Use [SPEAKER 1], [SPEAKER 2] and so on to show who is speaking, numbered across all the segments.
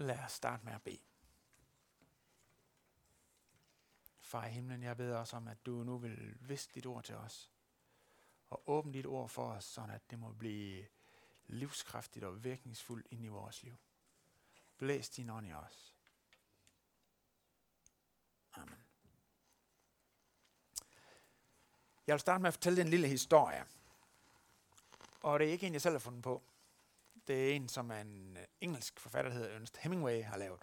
[SPEAKER 1] Lad os starte med at bede. Far i himlen, jeg beder også om, at du nu vil viske dit ord til os. Og åbne dit ord for os, så at det må blive livskraftigt og virkningsfuldt ind i vores liv. Blæs din ånd i os. Amen. Jeg vil starte med at fortælle en lille historie. Og det er ikke en, jeg selv har fundet på. Det er en, som en øh, engelsk forfatter, der hedder Ernest Hemingway, har lavet.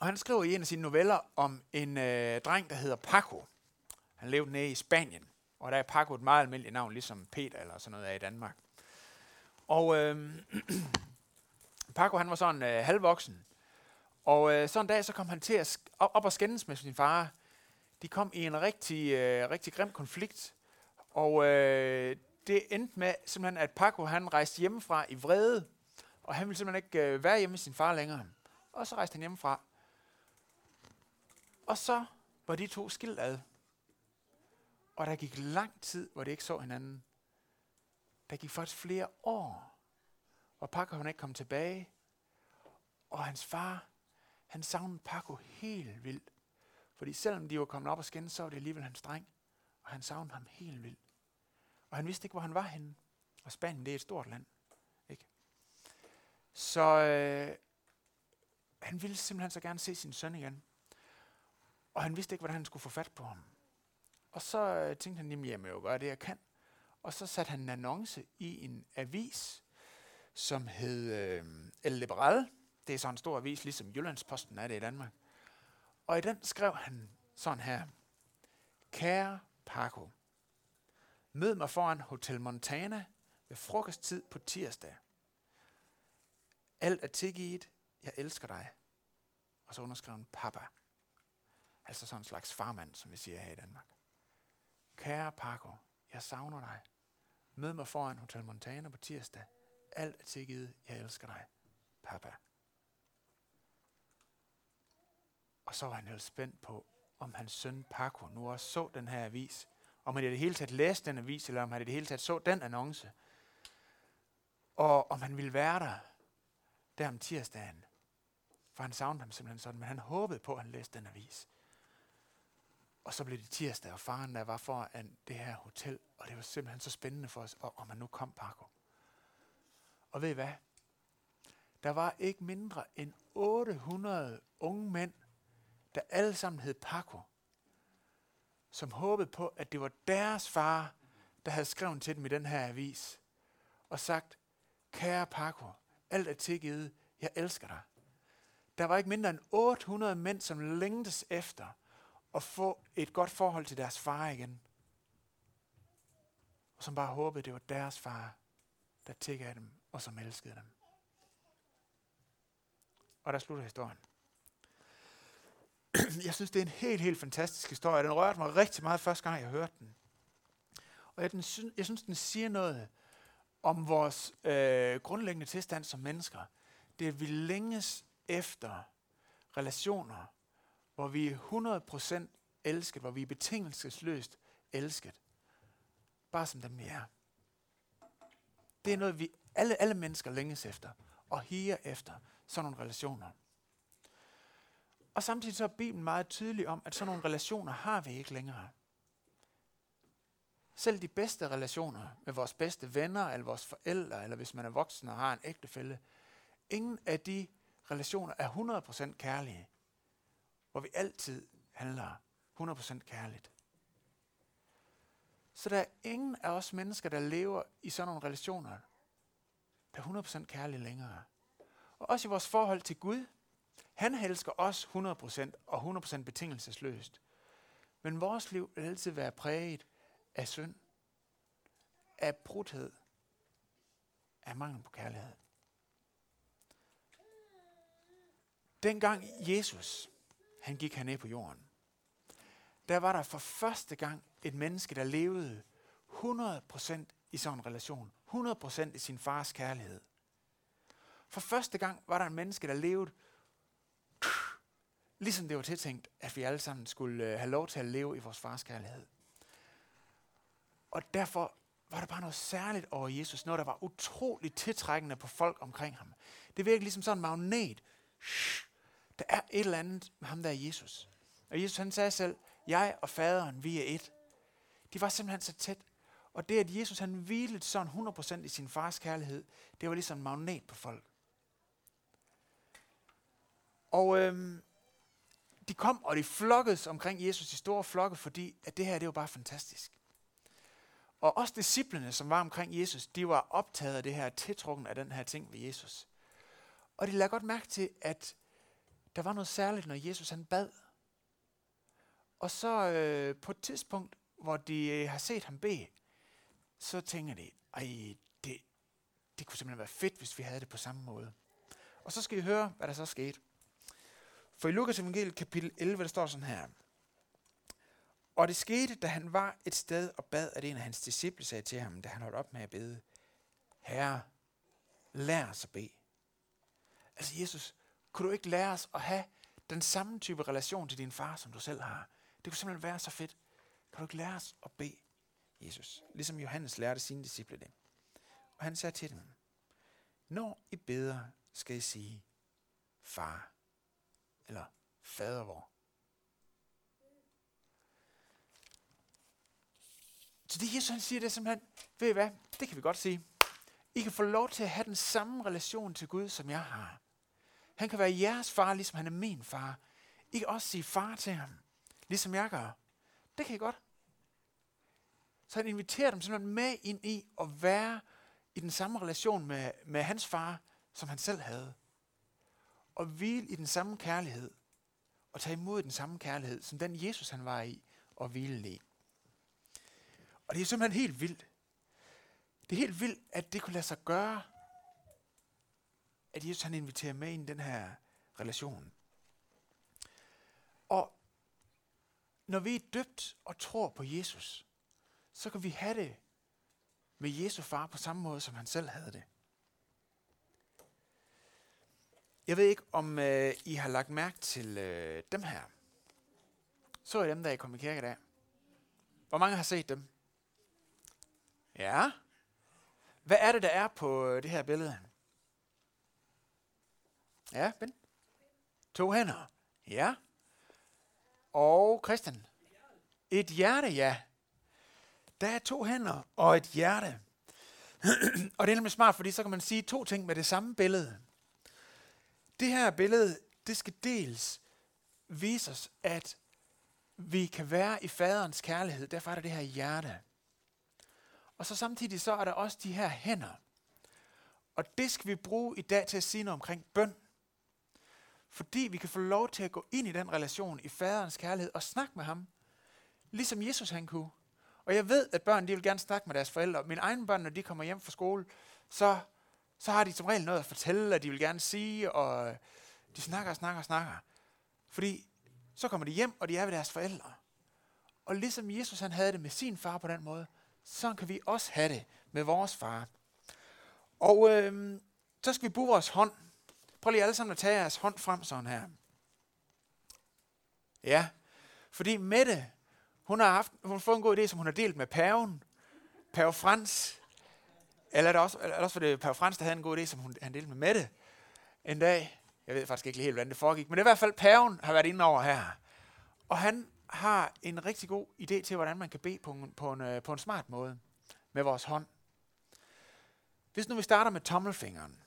[SPEAKER 1] Og han skriver i en af sine noveller om en øh, dreng, der hedder Paco. Han levede nede i Spanien, og der er Paco et meget almindeligt navn, ligesom Peter eller sådan noget af i Danmark. Og øh, Paco han var sådan øh, halvvoksen, og øh, sådan en dag så kom han til at sk- op, op og skændes med sin far. De kom i en rigtig, øh, rigtig grim konflikt, og øh, det endte med simpelthen, at Paco han rejste hjemmefra i vrede, og han ville simpelthen ikke øh, være hjemme med sin far længere. Og så rejste han hjemmefra. Og så var de to skilt ad. Og der gik lang tid, hvor de ikke så hinanden. Der gik faktisk flere år, hvor Paco han ikke kom tilbage. Og hans far, han savnede Paco helt vildt. Fordi selvom de var kommet op og skændes, så var det alligevel hans dreng. Og han savnede ham helt vildt. Og han vidste ikke, hvor han var henne. Og Spanien, det er et stort land. Ikke? Så øh, han ville simpelthen så gerne se sin søn igen. Og han vidste ikke, hvordan han skulle få fat på ham. Og så øh, tænkte han, jamen jeg må jo gøre det, jeg kan. Og så satte han en annonce i en avis, som hed øh, El Liberal. Det er sådan en stor avis, ligesom Jyllandsposten er det i Danmark. Og i den skrev han sådan her. Kære Paco, mød mig foran Hotel Montana ved frokosttid på tirsdag. Alt er tilgivet. Jeg elsker dig. Og så underskrev han Papa. Altså sådan en slags farmand, som vi siger her i Danmark. Kære Paco, jeg savner dig. Mød mig foran Hotel Montana på tirsdag. Alt er tilgivet. Jeg elsker dig. Papa. Og så var han helt spændt på, om hans søn Paco nu også så den her avis. Om han i det hele taget læste den avis, eller om han i det hele taget så den annonce. Og om han ville være der, der om tirsdagen. For han savnede ham simpelthen sådan, men han håbede på, at han læste den avis. Og så blev det tirsdag, og faren der var foran det her hotel, og det var simpelthen så spændende for os, og, om man nu kom Paco. Og ved I hvad? Der var ikke mindre end 800 unge mænd, der alle sammen hed Paco, som håbede på, at det var deres far, der havde skrevet til dem i den her avis, og sagt, kære Paco, alt er tilgivet, jeg elsker dig. Der var ikke mindre end 800 mænd, som længtes efter at få et godt forhold til deres far igen. Og som bare håbede, det var deres far, der tækkede dem, og som elskede dem. Og der slutter historien. Jeg synes, det er en helt, helt fantastisk historie. Den rørte mig rigtig meget første gang, jeg hørte den. Og jeg, den synes, jeg synes, den siger noget om vores øh, grundlæggende tilstand som mennesker. Det er, at vi længes efter relationer, hvor vi er 100% elsket, hvor vi er betingelsesløst elsket. Bare som dem vi er. Det er noget, vi alle, alle mennesker længes efter og higer efter sådan nogle relationer. Og samtidig så er Bibelen meget tydelig om, at sådan nogle relationer har vi ikke længere. Selv de bedste relationer med vores bedste venner, eller vores forældre, eller hvis man er voksen og har en ægtefælle, ingen af de relationer er 100% kærlige, hvor vi altid handler 100% kærligt. Så der er ingen af os mennesker, der lever i sådan nogle relationer, der er 100% kærlige længere. Og også i vores forhold til Gud. Han elsker os 100% og 100% betingelsesløst. Men vores liv vil altid være præget af synd, af brudhed, af mangel på kærlighed. Dengang Jesus, han gik herned på jorden, der var der for første gang et menneske, der levede 100% i sådan en relation. 100% i sin fars kærlighed. For første gang var der en menneske, der levede ligesom det var tiltænkt, at vi alle sammen skulle øh, have lov til at leve i vores fars kærlighed. Og derfor var der bare noget særligt over Jesus. Noget, der var utroligt tiltrækkende på folk omkring ham. Det virkede ligesom sådan en magnet. Der er et eller andet med ham, der er Jesus. Og Jesus han sagde selv, jeg og faderen, vi er et. De var simpelthen så tæt. Og det, at Jesus han hvilede sådan 100% i sin fars kærlighed, det var ligesom en magnet på folk. Og øhm, de kom, og de flokkedes omkring Jesus i store flokke, fordi at det her, det var bare fantastisk. Og også disciplene, som var omkring Jesus, de var optaget af det her, tiltrukken af den her ting ved Jesus. Og de lagde godt mærke til, at der var noget særligt, når Jesus han bad. Og så øh, på et tidspunkt, hvor de øh, har set ham bede, så tænker de, ej, det, det kunne simpelthen være fedt, hvis vi havde det på samme måde. Og så skal I høre, hvad der så skete. For i Lukas evangeliet kapitel 11, der står sådan her. Og det skete, da han var et sted og bad, at en af hans disciple sagde til ham, da han holdt op med at bede, Herre, lær os at bede. Altså Jesus, kunne du ikke lære os at have den samme type relation til din far, som du selv har? Det kunne simpelthen være så fedt. Kan du ikke lære os at bede, Jesus? Ligesom Johannes lærte sine disciple det. Og han sagde til dem, når I beder, skal I sige, far eller fader vor. Så det Jesus han siger, det er simpelthen, ved I hvad, det kan vi godt sige. I kan få lov til at have den samme relation til Gud, som jeg har. Han kan være jeres far, ligesom han er min far. I kan også sige far til ham, ligesom jeg gør. Det kan I godt. Så han inviterer dem simpelthen med ind i at være i den samme relation med, med hans far, som han selv havde. Og hvile i den samme kærlighed. Og tage imod den samme kærlighed, som den Jesus han var i og hvile i. Og det er simpelthen helt vildt. Det er helt vildt, at det kunne lade sig gøre, at Jesus han inviterer med ind i den her relation. Og når vi er døbt og tror på Jesus, så kan vi have det med Jesu far på samme måde, som han selv havde det. Jeg ved ikke, om øh, I har lagt mærke til øh, dem her. Så er dem, der I kom i kirke i dag. Hvor mange har set dem? Ja. Hvad er det, der er på øh, det her billede? Ja, Ben? To hænder. Ja. Og Christian? Et hjerte, ja. Der er to hænder og et hjerte. og det er nemlig smart, fordi så kan man sige to ting med det samme billede. Det her billede, det skal dels vise os, at vi kan være i faderens kærlighed. Derfor er der det her hjerte. Og så samtidig så er der også de her hænder. Og det skal vi bruge i dag til at sige noget omkring bøn. Fordi vi kan få lov til at gå ind i den relation i faderens kærlighed og snakke med ham. Ligesom Jesus han kunne. Og jeg ved, at børn de vil gerne snakke med deres forældre. Mine egne børn, når de kommer hjem fra skole, så, så har de som regel noget at fortælle, at de vil gerne sige, og øh, de snakker og snakker og snakker. Fordi så kommer de hjem, og de er ved deres forældre. Og ligesom Jesus han havde det med sin far på den måde, så kan vi også have det med vores far. Og øh, så skal vi bruge vores hånd. Prøv lige alle sammen at tage jeres hånd frem sådan her. Ja, fordi Mette, hun har, haft, hun har fået en god idé, som hun har delt med paven. Pave Frans. Eller er det også, eller også for det Per Frans, der havde en god idé, som hun, han delte med Mette en dag. Jeg ved faktisk ikke helt, hvordan det foregik. Men det er i hvert fald paven har været inde over her. Og han har en rigtig god idé til, hvordan man kan bede på en, på en, øh, på en smart måde med vores hånd. Hvis nu vi starter med tommelfingeren.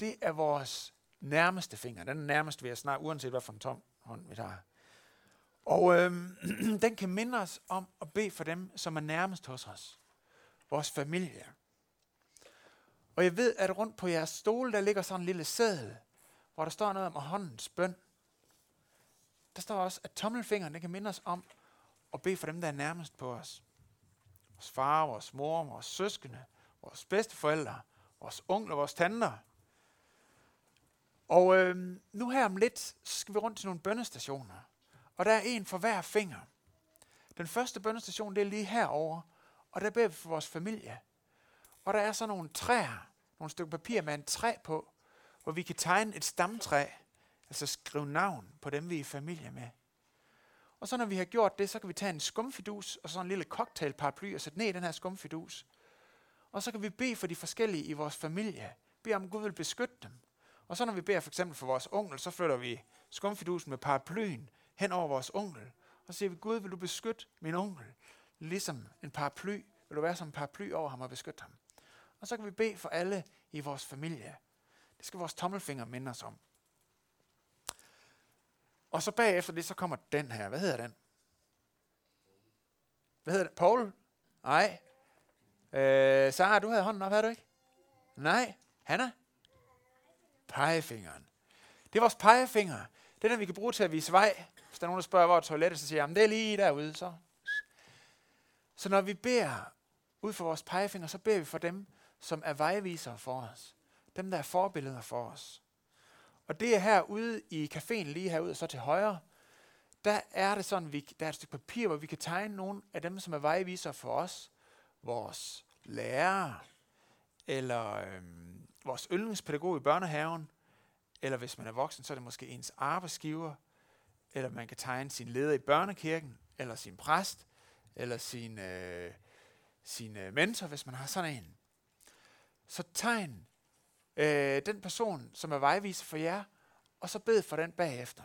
[SPEAKER 1] Det er vores nærmeste finger. Den er nærmest ved at snart, uanset hvad for en tom hånd vi tager. Og øhm, den kan minde os om at bede for dem, som er nærmest hos os. Vores familie. Og jeg ved, at rundt på jeres stole, der ligger sådan en lille sædel, hvor der står noget om håndens bøn. Der står også, at tommelfingeren kan minde os om at bede for dem, der er nærmest på os. Vores far, vores mor, vores søskende, vores bedsteforældre, vores onkler, vores tanter. Og øh, nu her om lidt, så skal vi rundt til nogle bønnestationer. Og der er en for hver finger. Den første bønnestation, det er lige herover, og der beder vi for vores familie. Og der er så nogle træer, nogle stykker papir med en træ på, hvor vi kan tegne et stamtræ, altså skrive navn på dem, vi er i familie med. Og så når vi har gjort det, så kan vi tage en skumfidus og så en lille cocktailparaply og sætte ned i den her skumfidus. Og så kan vi bede for de forskellige i vores familie. Bede om, Gud vil beskytte dem. Og så når vi beder for eksempel for vores onkel, så flytter vi skumfidusen med paraplyen hen over vores onkel. Og så siger vi, Gud vil du beskytte min onkel, ligesom en paraply. Vil du være som en paraply over ham og beskytte ham. Og så kan vi bede for alle i vores familie. Det skal vores tommelfinger minde os om. Og så bagefter det, så kommer den her. Hvad hedder den? Hvad hedder den? Paul? Nej. Øh, Sara, du havde hånden op, havde du ikke? Nej. Hanna? Pegefingeren. Det er vores pegefinger. Det er den, vi kan bruge til at vise vej. Hvis der er nogen, der spørger, hvor er toilettet, så siger jeg, det er lige derude. Så så når vi beder ud for vores pegefinger, så beder vi for dem, som er vejvisere for os. Dem, der er forbilleder for os. Og det er herude i caféen, lige herude, så til højre, der er det sådan, vi, der er et stykke papir, hvor vi kan tegne nogle af dem, som er vejvisere for os. Vores lærere, eller øhm, vores yndlingspædagog i børnehaven, eller hvis man er voksen, så er det måske ens arbejdsgiver, eller man kan tegne sin leder i børnekirken, eller sin præst, eller sin, øh, sin øh, mentor, hvis man har sådan en. Så tegn øh, den person, som er vejviser for jer, og så bed for den bagefter.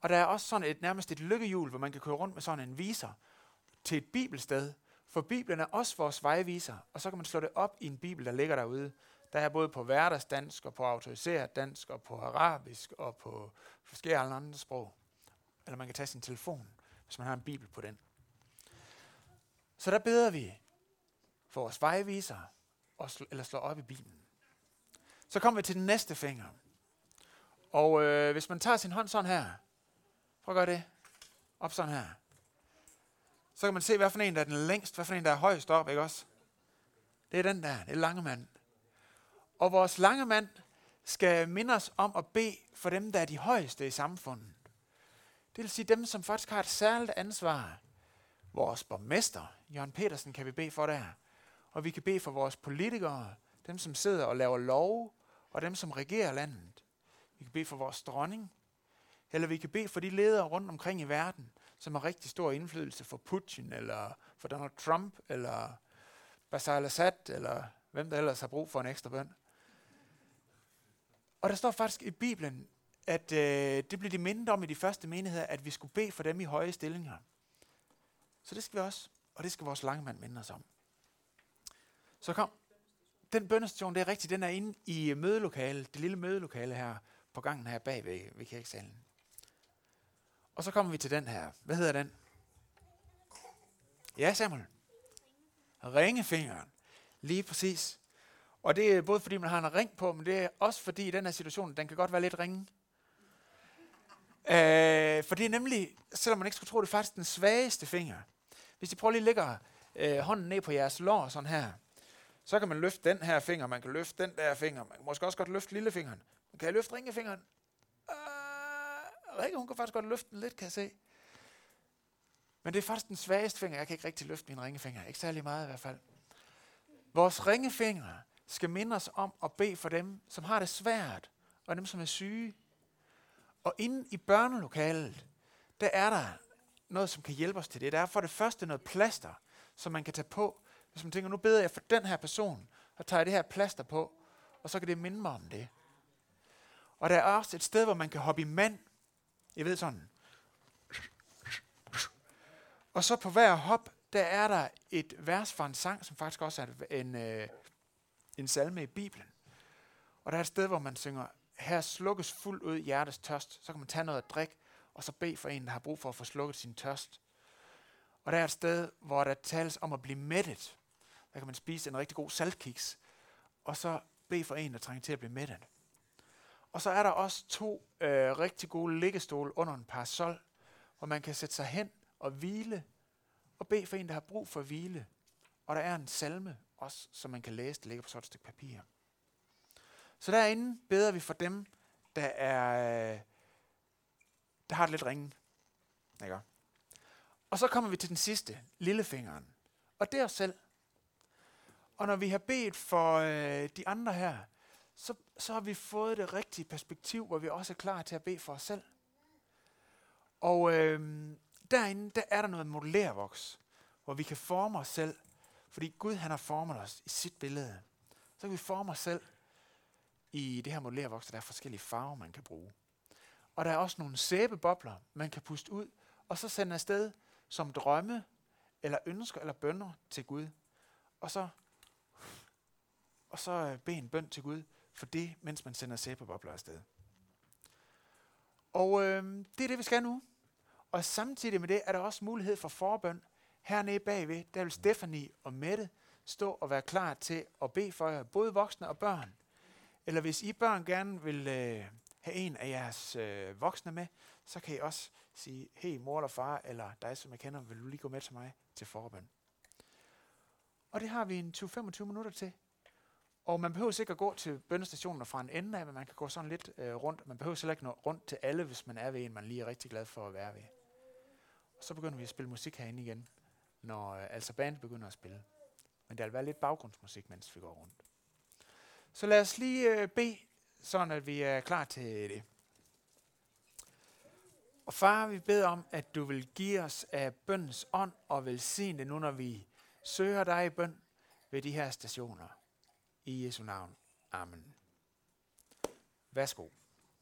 [SPEAKER 1] Og der er også sådan et nærmest et lykkehjul, hvor man kan køre rundt med sådan en viser til et bibelsted. For Bibelen er også vores vejviser, og så kan man slå det op i en bibel, der ligger derude. Der er både på hverdagsdansk og på autoriseret dansk og på arabisk og på forskellige andre sprog. Eller man kan tage sin telefon, hvis man har en bibel på den. Så der beder vi for vores vejviser, og sl- eller slår op i Bibelen. Så kommer vi til den næste finger. Og øh, hvis man tager sin hånd sådan her, prøv at gøre det, op sådan her, så kan man se, hvad for en, der er den længst, hvad for en, der er højst op, ikke også? Det er den der, det er lange mand. Og vores lange mand skal minde os om at bede for dem, der er de højeste i samfundet. Det vil sige dem, som faktisk har et særligt ansvar. Vores borgmester, Jørgen Petersen, kan vi bede for der. Og vi kan bede for vores politikere, dem som sidder og laver lov, og dem som regerer landet. Vi kan bede for vores dronning, eller vi kan bede for de ledere rundt omkring i verden, som har rigtig stor indflydelse for Putin, eller for Donald Trump, eller Bashar al-Assad, eller hvem der ellers har brug for en ekstra bøn. Og der står faktisk i Bibelen, at øh, det blev de mindet om i de første menigheder, at vi skulle bede for dem i høje stillinger. Så det skal vi også, og det skal vores langmand minde os om. Så kom. Den bønnestation, det er rigtigt, den er inde i mødelokalet, det lille mødelokale her på gangen her bag ved, ved kirkesalen. Og så kommer vi til den her. Hvad hedder den? Ja, Samuel. Ringefingeren. Lige præcis. Og det er både fordi, man har en ring på, men det er også fordi i den her situation, den kan godt være lidt ringe. Øh, for det er nemlig, selvom man ikke skulle tro, det er faktisk den svageste finger. Hvis I prøver lige at lægge øh, hånden ned på jeres lår sådan her, så kan man løfte den her finger, man kan løfte den der finger, man kan måske også godt løfte lillefingeren. Man kan løfte ringefingeren? Øh, uh, Rikke, hun kan faktisk godt løfte den lidt, kan jeg se. Men det er faktisk den svageste finger. Jeg kan ikke rigtig løfte min ringefinger. Ikke særlig meget i hvert fald. Vores ringefinger skal minde os om at bede for dem, som har det svært, og dem, som er syge. Og inde i børnelokalet, der er der noget, som kan hjælpe os til det. Der er for det første noget plaster, som man kan tage på, hvis man tænker, nu beder jeg for den her person, og tager det her plaster på, og så kan det minde mig om det. Og der er også et sted, hvor man kan hoppe i mand. Jeg ved sådan. Og så på hver hop, der er der et vers fra en sang, som faktisk også er en, øh, en salme i Bibelen. Og der er et sted, hvor man synger, her slukkes fuldt ud hjertes tørst. Så kan man tage noget at drikke, og så bede for en, der har brug for at få slukket sin tørst. Og der er et sted, hvor der tales om at blive mættet. Der kan man spise en rigtig god saltkiks, og så bede for en, der trænger til at blive mættet. Og så er der også to øh, rigtig gode liggestole under en parasol, hvor man kan sætte sig hen og hvile, og bede for en, der har brug for hvile. Og der er en salme også, som man kan læse, der ligger på sådan et stykke papir. Så derinde beder vi for dem, der er øh, der har det lidt ringe. Ikke? Og så kommer vi til den sidste, lillefingeren. Og det er os selv. Og når vi har bedt for øh, de andre her, så, så har vi fået det rigtige perspektiv, hvor vi også er klar til at bede for os selv. Og øh, derinde, der er der noget modellervoks, hvor vi kan forme os selv. Fordi Gud han har formet os i sit billede. Så kan vi forme os selv i det her modellervoks, der er forskellige farver, man kan bruge. Og der er også nogle sæbebobler, man kan puste ud, og så sende afsted som drømme, eller ønsker, eller bønder til Gud. Og så, og så øh, bede en bøn til Gud for det, mens man sender sæbebobler afsted. Og øh, det er det, vi skal nu. Og samtidig med det er der også mulighed for forbøn. Hernede bagved, der vil Stefanie og Mette stå og være klar til at bede for jer, både voksne og børn. Eller hvis I børn gerne vil øh, have en af jeres øh, voksne med, så kan I også sige, hey mor eller far, eller dig som jeg kender, vil du lige gå med til mig til forbøn. Og det har vi en 20-25 minutter til. Og man behøver sikkert at gå til bøndestationen fra en ende af, men man kan gå sådan lidt øh, rundt. Man behøver heller ikke nå rundt til alle, hvis man er ved en, man lige er rigtig glad for at være ved. Og så begynder vi at spille musik herinde igen, når øh, altså bandet begynder at spille. Men der vil være lidt baggrundsmusik, mens vi går rundt. Så lad os lige øh, bede, sådan at vi er klar til det. Og far, vi beder om, at du vil give os af bøndens ånd og velsigne det nu, når vi søger dig i bøn ved de her stationer. I Jesu navn. Amen. Værsgo.